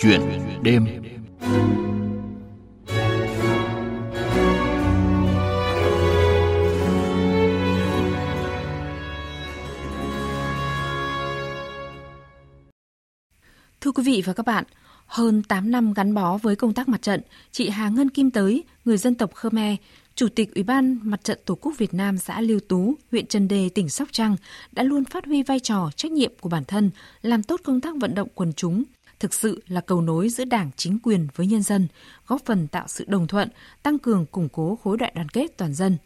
Chuyện đêm. Thưa quý vị và các bạn, hơn 8 năm gắn bó với công tác mặt trận, chị Hà Ngân Kim Tới, người dân tộc Khmer, Chủ tịch Ủy ban Mặt trận Tổ quốc Việt Nam xã Liêu Tú, huyện Trần Đề, tỉnh Sóc Trăng đã luôn phát huy vai trò trách nhiệm của bản thân, làm tốt công tác vận động quần chúng, thực sự là cầu nối giữa Đảng, chính quyền với nhân dân, góp phần tạo sự đồng thuận, tăng cường củng cố khối đại đoàn kết toàn dân.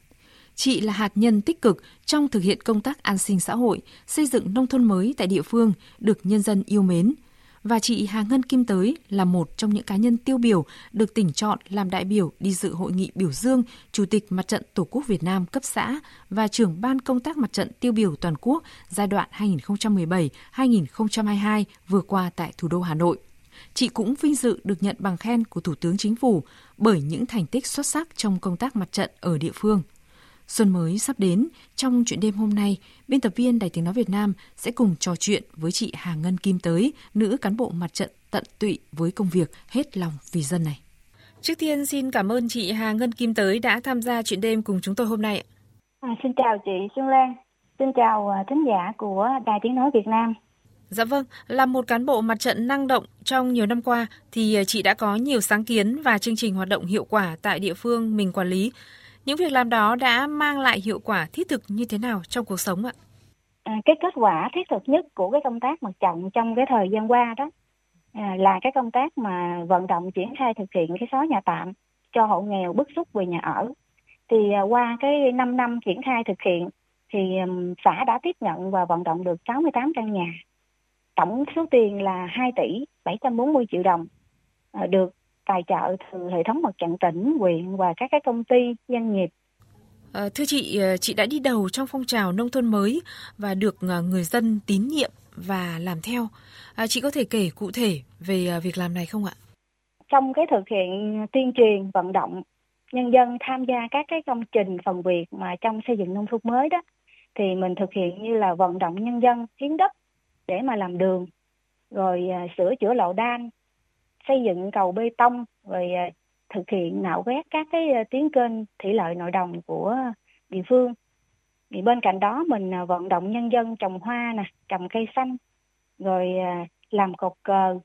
Chị là hạt nhân tích cực trong thực hiện công tác an sinh xã hội, xây dựng nông thôn mới tại địa phương, được nhân dân yêu mến – và chị Hà Ngân Kim Tới là một trong những cá nhân tiêu biểu được tỉnh chọn làm đại biểu đi dự hội nghị biểu dương Chủ tịch Mặt trận Tổ quốc Việt Nam cấp xã và trưởng ban công tác mặt trận tiêu biểu toàn quốc giai đoạn 2017-2022 vừa qua tại thủ đô Hà Nội. Chị cũng vinh dự được nhận bằng khen của Thủ tướng Chính phủ bởi những thành tích xuất sắc trong công tác mặt trận ở địa phương. Xuân mới sắp đến, trong chuyện đêm hôm nay, biên tập viên Đài Tiếng Nói Việt Nam sẽ cùng trò chuyện với chị Hà Ngân Kim Tới, nữ cán bộ mặt trận tận tụy với công việc hết lòng vì dân này. Trước tiên xin cảm ơn chị Hà Ngân Kim Tới đã tham gia chuyện đêm cùng chúng tôi hôm nay. À, xin chào chị Xuân Lan, xin chào à, thính giả của Đài Tiếng Nói Việt Nam. Dạ vâng, là một cán bộ mặt trận năng động trong nhiều năm qua thì à, chị đã có nhiều sáng kiến và chương trình hoạt động hiệu quả tại địa phương mình quản lý. Những việc làm đó đã mang lại hiệu quả thiết thực như thế nào trong cuộc sống ạ? À, cái kết quả thiết thực nhất của cái công tác mặt trận trong cái thời gian qua đó à, là cái công tác mà vận động triển khai thực hiện cái xóa nhà tạm cho hộ nghèo bức xúc về nhà ở. Thì à, qua cái 5 năm triển khai thực hiện thì um, xã đã tiếp nhận và vận động được 68 căn nhà. Tổng số tiền là 2 tỷ 740 triệu đồng à, được tài trợ từ hệ thống mặt trận tỉnh, huyện và các cái công ty, doanh nghiệp. À, thưa chị, ờ, chị đã đi đầu trong phong trào nông thôn mới và được ờ, người dân tín nhiệm và làm theo. À, chị có thể kể cụ thể về việc làm này không ạ? Trong cái thực hiện tuyên truyền, vận động nhân dân tham gia các cái công trình phần việc mà trong xây dựng nông thôn mới đó, thì mình thực hiện như là vận động nhân dân hiến đất để mà làm đường, rồi sửa chữa lộ đan, xây dựng cầu bê tông, rồi à, thực hiện nạo vét các cái à, tuyến kênh thủy lợi nội đồng của địa phương. Thì bên cạnh đó mình à, vận động nhân dân trồng hoa nè, trồng cây xanh, rồi làm cột cờ.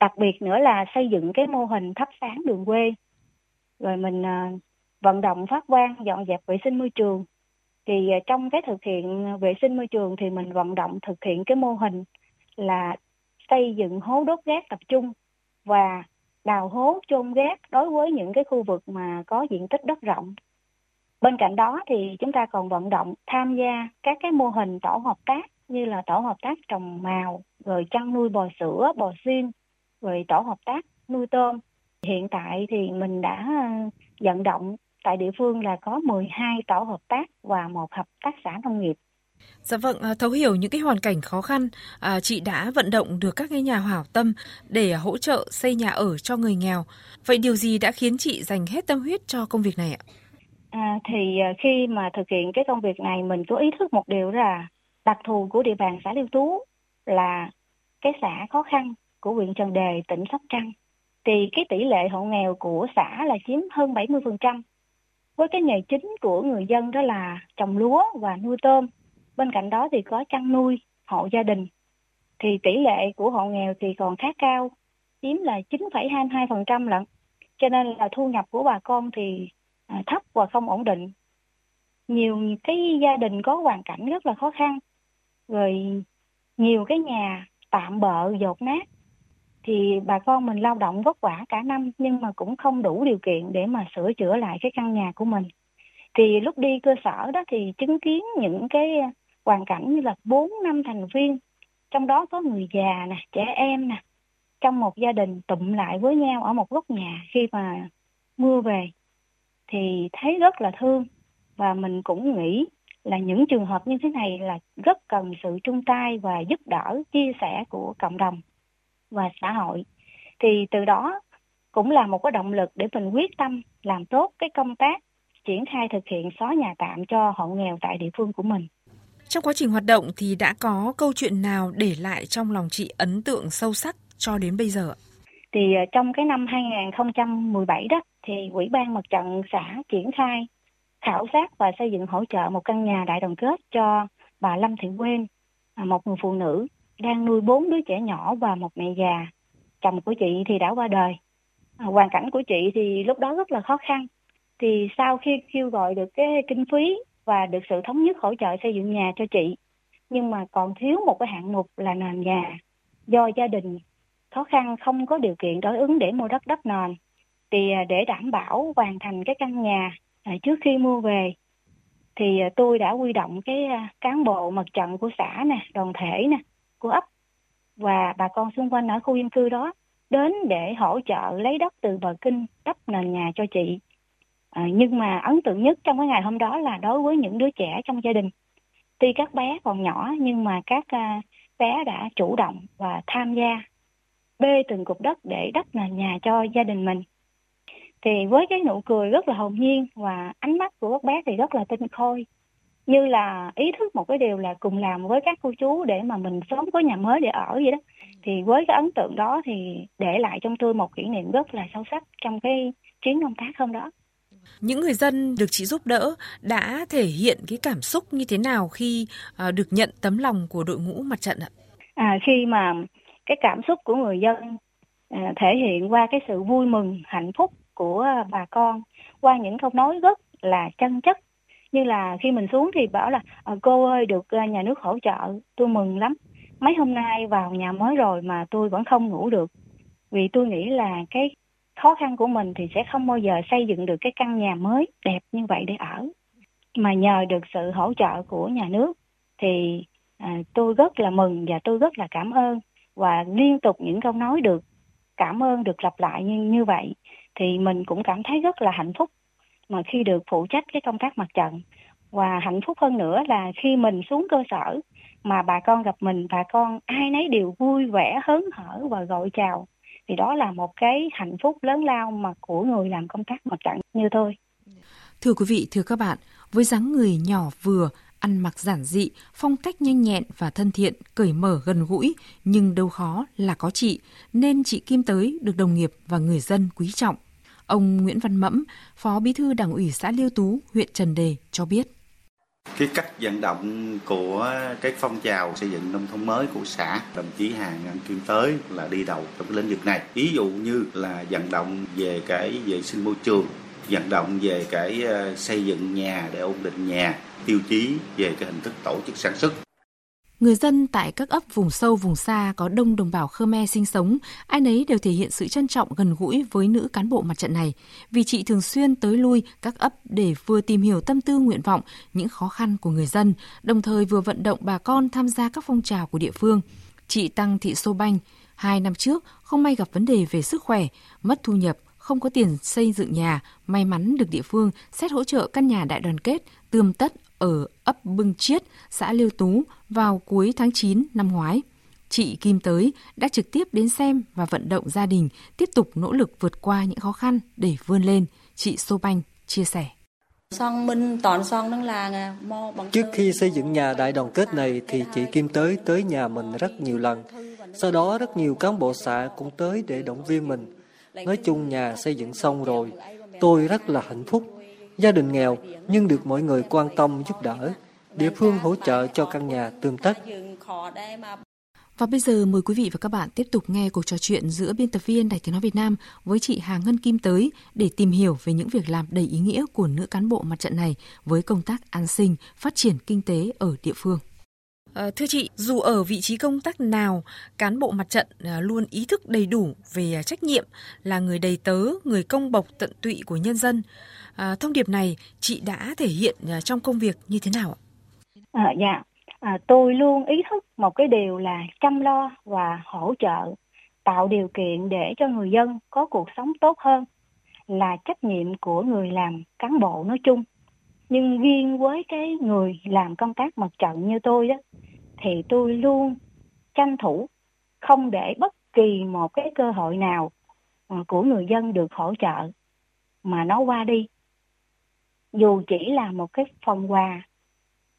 Đặc biệt nữa là xây dựng cái mô hình thắp sáng đường quê. Rồi mình vận động phát quang, dọn dẹp vệ sinh môi trường. Thì trong cái thực hiện vệ sinh môi trường thì mình vận động thực hiện cái mô hình là xây dựng hố đốt rác tập trung và đào hố chôn ghét đối với những cái khu vực mà có diện tích đất rộng. Bên cạnh đó thì chúng ta còn vận động tham gia các cái mô hình tổ hợp tác như là tổ hợp tác trồng màu, rồi chăn nuôi bò sữa, bò xiên, rồi tổ hợp tác nuôi tôm. Hiện tại thì mình đã ờ, vận động tại địa phương là có 12 tổ hợp tác và một hợp tác xã nông nghiệp Dạ vâng, à, thấu hiểu những cái hoàn cảnh khó khăn, à, chị đã vận động được các cái nhà hảo tâm để hỗ trợ xây nhà ở cho người nghèo. Vậy điều gì đã khiến chị dành hết tâm huyết cho công việc này ạ? À, thì à, khi mà thực hiện cái công việc này mình có ý thức một điều là đặc thù của địa bàn xã Liêu Tú là cái xã khó khăn của huyện Trần Đề, tỉnh Sóc Trăng. Thì cái tỷ lệ hộ nghèo của xã là chiếm hơn 70%. Với cái nghề chính của người dân đó là trồng lúa và nuôi tôm Bên cạnh đó thì có chăn nuôi, hộ gia đình. Thì tỷ lệ của hộ nghèo thì còn khá cao, chiếm là 9,22% lận. Cho nên là thu nhập của bà con thì à, thấp và không ổn định. Nhiều cái gia đình có hoàn cảnh rất là khó khăn. Rồi nhiều cái nhà tạm bợ dột nát thì bà con mình lao động vất vả cả năm nhưng mà cũng không đủ điều kiện để mà sửa chữa lại cái căn nhà của mình thì lúc đi cơ sở đó thì chứng kiến những cái hoàn cảnh như là bốn năm thành viên, trong đó có người già nè, trẻ em nè, trong một gia đình tụm lại với nhau ở một góc nhà khi mà mưa về, thì thấy rất là thương. Và mình cũng nghĩ là những trường hợp như thế này là rất cần sự chung tay và giúp đỡ, chia sẻ của cộng đồng và xã hội. Thì từ đó cũng là một cái động lực để mình quyết tâm làm tốt cái công tác triển khai thực hiện xóa nhà tạm cho hộ nghèo tại địa phương của mình trong quá trình hoạt động thì đã có câu chuyện nào để lại trong lòng chị ấn tượng sâu sắc cho đến bây giờ? thì ờ, trong cái năm 2017 đó thì Ủy ban Mặt trận xã triển khai khảo sát và xây dựng hỗ trợ một căn nhà đại đoàn kết cho bà Lâm Thị Quyên, à, một người phụ nữ đang nuôi bốn đứa trẻ nhỏ và một mẹ già. Chồng của chị thì đã qua đời. À, hoàn cảnh của chị thì lúc đó rất là khó khăn. Thì sau khi kêu gọi được cái kinh phí và được sự thống nhất hỗ trợ xây dựng nhà cho chị, nhưng mà còn thiếu một cái hạng mục là nền nhà. Do gia đình khó khăn không có điều kiện đối ứng để mua đất đất nền thì à, để đảm bảo hoàn thành cái căn nhà à, trước khi mua về thì à, tôi đã huy động cái cán bộ mặt trận của xã nè đoàn thể nè của ấp và bà con xung quanh ở khu dân cư đó đến để hỗ trợ lấy đất từ bờ kinh đắp nền nhà cho chị à, nhưng mà ấn tượng nhất trong cái ngày hôm đó là đối với những đứa trẻ trong gia đình. Tuy các bé còn nhỏ nhưng mà các à, bé đã chủ động và tham gia bê từng cục đất để đắp nền nhà cho gia đình mình. Thì với cái nụ cười rất là hồn nhiên và ánh mắt của các bé thì rất là tinh khôi. Như là ý thức một cái điều là cùng làm với các cô chú để mà mình sớm có nhà mới để ở vậy đó. Thì với cái ấn tượng đó thì để lại trong tôi một kỷ niệm rất là sâu sắc trong cái chuyến công tác hôm đó những người dân được chị giúp đỡ đã thể hiện cái cảm xúc như thế nào khi ờ, được nhận tấm lòng của đội ngũ mặt trận ạ? À, khi mà cái cảm xúc của người dân à, thể hiện qua cái sự vui mừng, hạnh phúc của à, bà con qua những câu nói rất là chân chất. Như là khi mình xuống thì bảo là ờ, cô ơi được à, nhà nước hỗ trợ tôi mừng lắm. Mấy hôm nay vào nhà mới rồi mà tôi vẫn không ngủ được. Vì tôi nghĩ là cái khó khăn của mình thì sẽ không bao giờ xây dựng được cái căn nhà mới đẹp như vậy để ở. Mà nhờ được sự hỗ trợ của nhà nước thì à, tôi rất là mừng và tôi rất là cảm ơn. Và liên tục những câu nói được cảm ơn được lặp lại như như vậy thì mình cũng cảm thấy rất là hạnh phúc mà khi được phụ trách cái công tác mặt trận. Và hạnh phúc hơn nữa là khi mình xuống cơ sở mà bà con gặp mình bà con ai nấy đều vui vẻ hớn hở và gọi chào thì đó là một cái hạnh phúc lớn lao mà của người làm công tác mặt trận như tôi. Thưa quý vị, thưa các bạn, với dáng người nhỏ vừa, ăn mặc giản dị, phong cách nhanh nhẹn và thân thiện, cởi mở gần gũi, nhưng đâu khó là có chị, nên chị Kim Tới được đồng nghiệp và người dân quý trọng. Ông Nguyễn Văn Mẫm, Phó Bí thư Đảng ủy xã Liêu Tú, huyện Trần Đề cho biết cái cách vận động của cái phong trào xây dựng nông thôn mới của xã, đồng chí Hà Ngân Kim Tới là đi đầu trong cái lĩnh vực này. Ví dụ như là vận động về cái vệ sinh môi trường, vận động về cái ờ, xây dựng nhà để ổn định nhà, tiêu chí về cái hình thức tổ chức sản xuất. Người dân tại các ấp vùng sâu vùng xa có đông đồng bào Khmer sinh sống, ai nấy đều thể hiện sự trân trọng gần gũi với nữ cán bộ mặt trận này, vì chị thường xuyên tới lui các ấp để vừa tìm hiểu tâm tư nguyện vọng, những khó khăn của người dân, đồng thời vừa vận động bà con tham gia các phong trào của địa phương. Chị Tăng Thị Sô Banh, hai năm trước không may gặp vấn đề về sức khỏe, mất thu nhập, không có tiền xây dựng nhà, may mắn được địa phương xét hỗ trợ căn nhà đại đoàn kết tươm tất ở ấp Bưng Chiết, xã Liêu Tú vào cuối tháng 9 năm ngoái. Chị Kim Tới đã trực tiếp đến xem và vận động gia đình tiếp tục nỗ lực vượt qua những khó khăn để vươn lên, chị Sô Banh chia sẻ. Trước khi xây dựng nhà đại đoàn kết này thì chị Kim Tới tới nhà mình rất nhiều lần. Sau đó rất nhiều cán bộ xã cũng tới để động viên mình. Nói chung nhà xây dựng xong rồi, tôi rất là hạnh phúc gia đình nghèo nhưng được mọi người quan tâm giúp đỡ, địa phương hỗ trợ cho căn nhà tươm tất. Và bây giờ mời quý vị và các bạn tiếp tục nghe cuộc trò chuyện giữa biên tập viên Đài Tiếng Nói Việt Nam với chị Hà Ngân Kim tới để tìm hiểu về những việc làm đầy ý nghĩa của nữ cán bộ mặt trận này với công tác an sinh, phát triển kinh tế ở địa phương. À, thưa chị, dù ở vị trí công tác nào, cán bộ mặt trận à, luôn ý thức đầy đủ về trách nhiệm là người đầy tớ, người công bộc tận tụy của nhân dân. À, thông điệp này chị đã thể hiện trong công việc như thế nào ạ? À, dạ, à, tôi luôn ý thức một cái điều là chăm lo và hỗ trợ, tạo điều kiện để cho người dân có cuộc sống tốt hơn là trách nhiệm của người làm cán bộ nói chung. Nhưng riêng với cái người làm công tác mặt trận như tôi đó, thì tôi luôn tranh thủ không để bất kỳ một cái cơ hội nào à, của người dân được hỗ trợ mà nó qua đi dù chỉ là một cái phần quà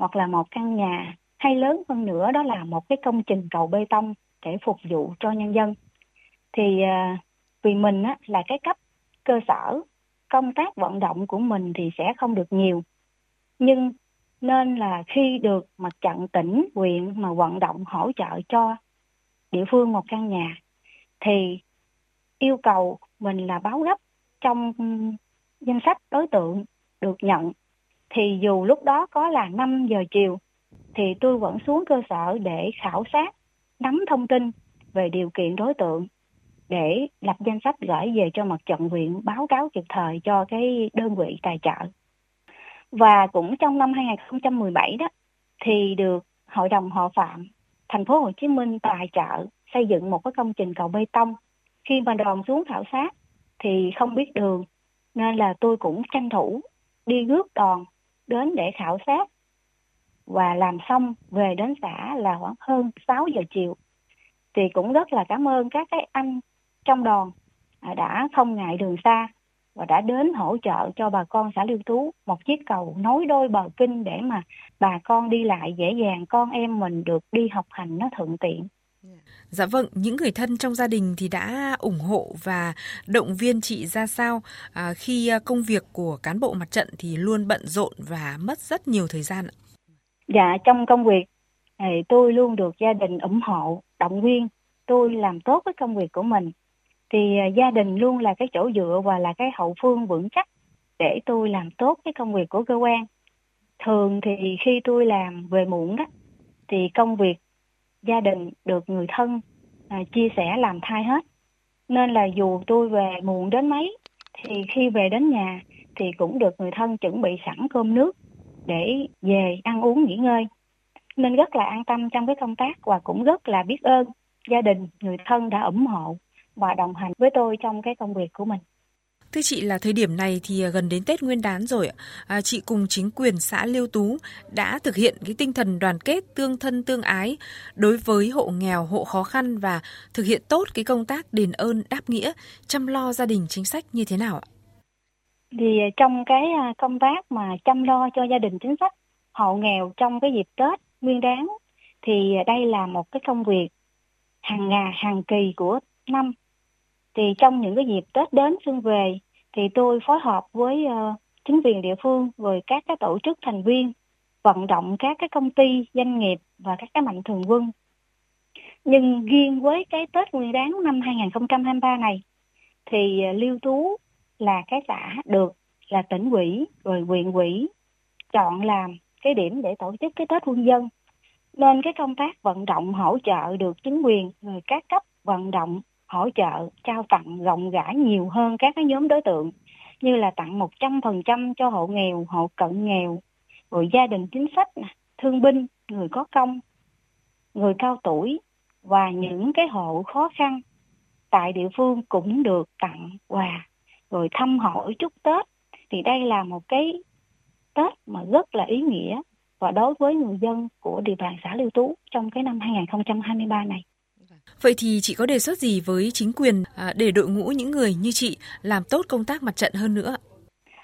hoặc là một căn nhà hay lớn hơn nữa đó là một cái công trình cầu bê tông để phục vụ cho nhân dân. Thì à, vì mình á, là cái cấp cơ sở công tác vận động của mình thì sẽ không được nhiều. Nhưng nên là khi được mặt trận tỉnh huyện mà vận động hỗ trợ cho địa phương một căn nhà thì yêu cầu mình là báo gấp trong ừ, danh sách đối tượng được nhận thì dù lúc đó có là 5 giờ chiều, thì tôi vẫn xuống cơ sở để khảo sát, nắm thông tin về điều kiện đối tượng, để lập danh sách gửi về cho mặt trận huyện báo cáo kịp thời cho cái đơn vị tài trợ. Và cũng trong năm 2017 đó, thì được Hội đồng Họ Phạm thành phố Hồ Chí Minh tài trợ xây dựng một cái công trình cầu bê tông. Khi mà đoàn xuống khảo sát thì không biết đường, nên là tôi cũng tranh thủ đi rước đoàn đến để khảo sát và làm xong về đến xã là khoảng hơn 6 giờ chiều thì cũng rất là cảm ơn các cái anh trong đoàn à, đã không ngại đường xa và đã đến hỗ trợ cho bà con xã Liêu Tú một chiếc cầu nối đôi bờ kinh để mà bà con đi lại dễ dàng, con em mình được đi học hành nó thuận tiện. Dạ. dạ. Vâng, những người thân trong gia đình thì đã ủng hộ và động viên chị ra sao? À, khi à, công việc của cán bộ mặt trận thì luôn bận rộn và mất rất nhiều thời gian ạ? Dạ, trong công việc thì tôi luôn được gia đình ủng hộ, động viên. Tôi làm tốt cái công việc của mình. Thì à, gia đình luôn là cái chỗ dựa và là cái hậu phương vững chắc để tôi làm tốt cái công việc của cơ quan. Thường thì khi tôi làm về muộn đó thì công việc gia đình được người thân à, chia sẻ làm thai hết nên là dù tôi về muộn đến mấy thì khi về đến nhà thì cũng được người thân chuẩn bị sẵn cơm nước để về ăn uống nghỉ ngơi nên rất là an tâm trong cái công tác và cũng rất là biết ơn gia đình người thân đã ủng hộ và đồng hành với tôi trong cái công việc của mình. Thưa chị là thời điểm này thì à, gần đến Tết Nguyên đán rồi ạ. À, chị cùng chính quyền xã Liêu Tú đã thực hiện cái tinh thần đoàn kết, tương thân tương ái đối với hộ nghèo, hộ khó khăn và thực hiện tốt cái công tác đền ơn đáp nghĩa, chăm lo gia đình chính sách như thế nào ạ? Thì à, trong cái à, công tác mà chăm lo cho gia đình chính sách, hộ nghèo trong cái dịp Tết Nguyên đán thì đây là một cái công việc hàng ngày hàng kỳ của năm thì trong những cái dịp Tết đến xuân về thì tôi phối hợp với uh, chính quyền địa phương rồi các cái tổ chức thành viên vận động các cái công ty doanh nghiệp và các cái mạnh thường quân. Nhưng riêng với cái Tết Nguyên đán năm 2023 này thì ờ, uh, Liêu Tú là cái xã được là tỉnh ủy rồi huyện ủy chọn làm cái điểm để tổ chức cái Tết quân dân. Nên cái công tác vận động hỗ trợ được chính quyền rồi các cấp vận động hỗ trợ trao tặng rộng rãi nhiều hơn các cái nhóm đối tượng như là tặng 100% cho hộ nghèo, hộ cận nghèo, rồi gia đình chính sách, thương binh, người có công, người cao tuổi và những cái hộ khó khăn tại địa phương cũng được tặng quà rồi thăm hỏi chúc Tết thì đây là một cái Tết mà rất là ý nghĩa và đối với người dân của địa bàn xã Lưu Tú trong cái năm 2023 này. Vậy thì chị có đề xuất gì với chính quyền à, để đội ngũ những người như chị làm tốt công tác mặt trận hơn nữa?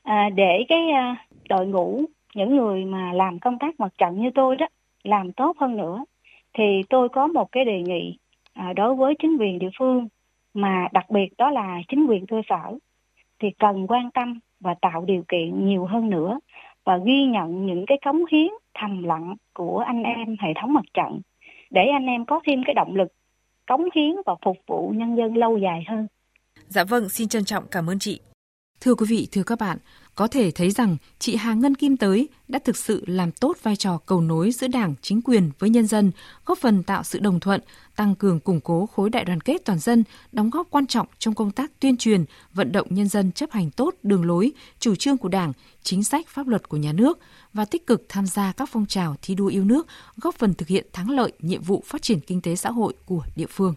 À, để cái à, đội ngũ những người mà làm công tác mặt trận như tôi đó làm tốt hơn nữa thì tôi có một cái đề nghị à, đối với chính quyền địa phương mà đặc biệt đó là chính quyền cơ sở thì cần quan tâm và tạo điều kiện nhiều hơn nữa và ghi nhận những cái cống hiến thầm lặng của anh em hệ thống mặt trận để anh em có thêm cái động lực cống hiến và phục vụ nhân dân lâu dài hơn. Dạ vâng, xin trân trọng cảm ơn chị. Thưa quý vị, thưa các bạn, có thể thấy rằng chị Hà Ngân Kim Tới đã thực sự làm tốt vai trò cầu nối giữa Đảng, chính quyền với nhân dân, góp phần tạo sự đồng thuận, tăng cường củng cố khối đại đoàn kết toàn dân, đóng góp quan trọng trong công tác tuyên truyền, vận động nhân dân chấp hành tốt đường lối, chủ trương của Đảng, chính sách pháp luật của nhà nước và tích cực tham gia các phong trào thi đua yêu nước, góp phần thực hiện thắng lợi nhiệm vụ phát triển kinh tế xã hội của địa phương.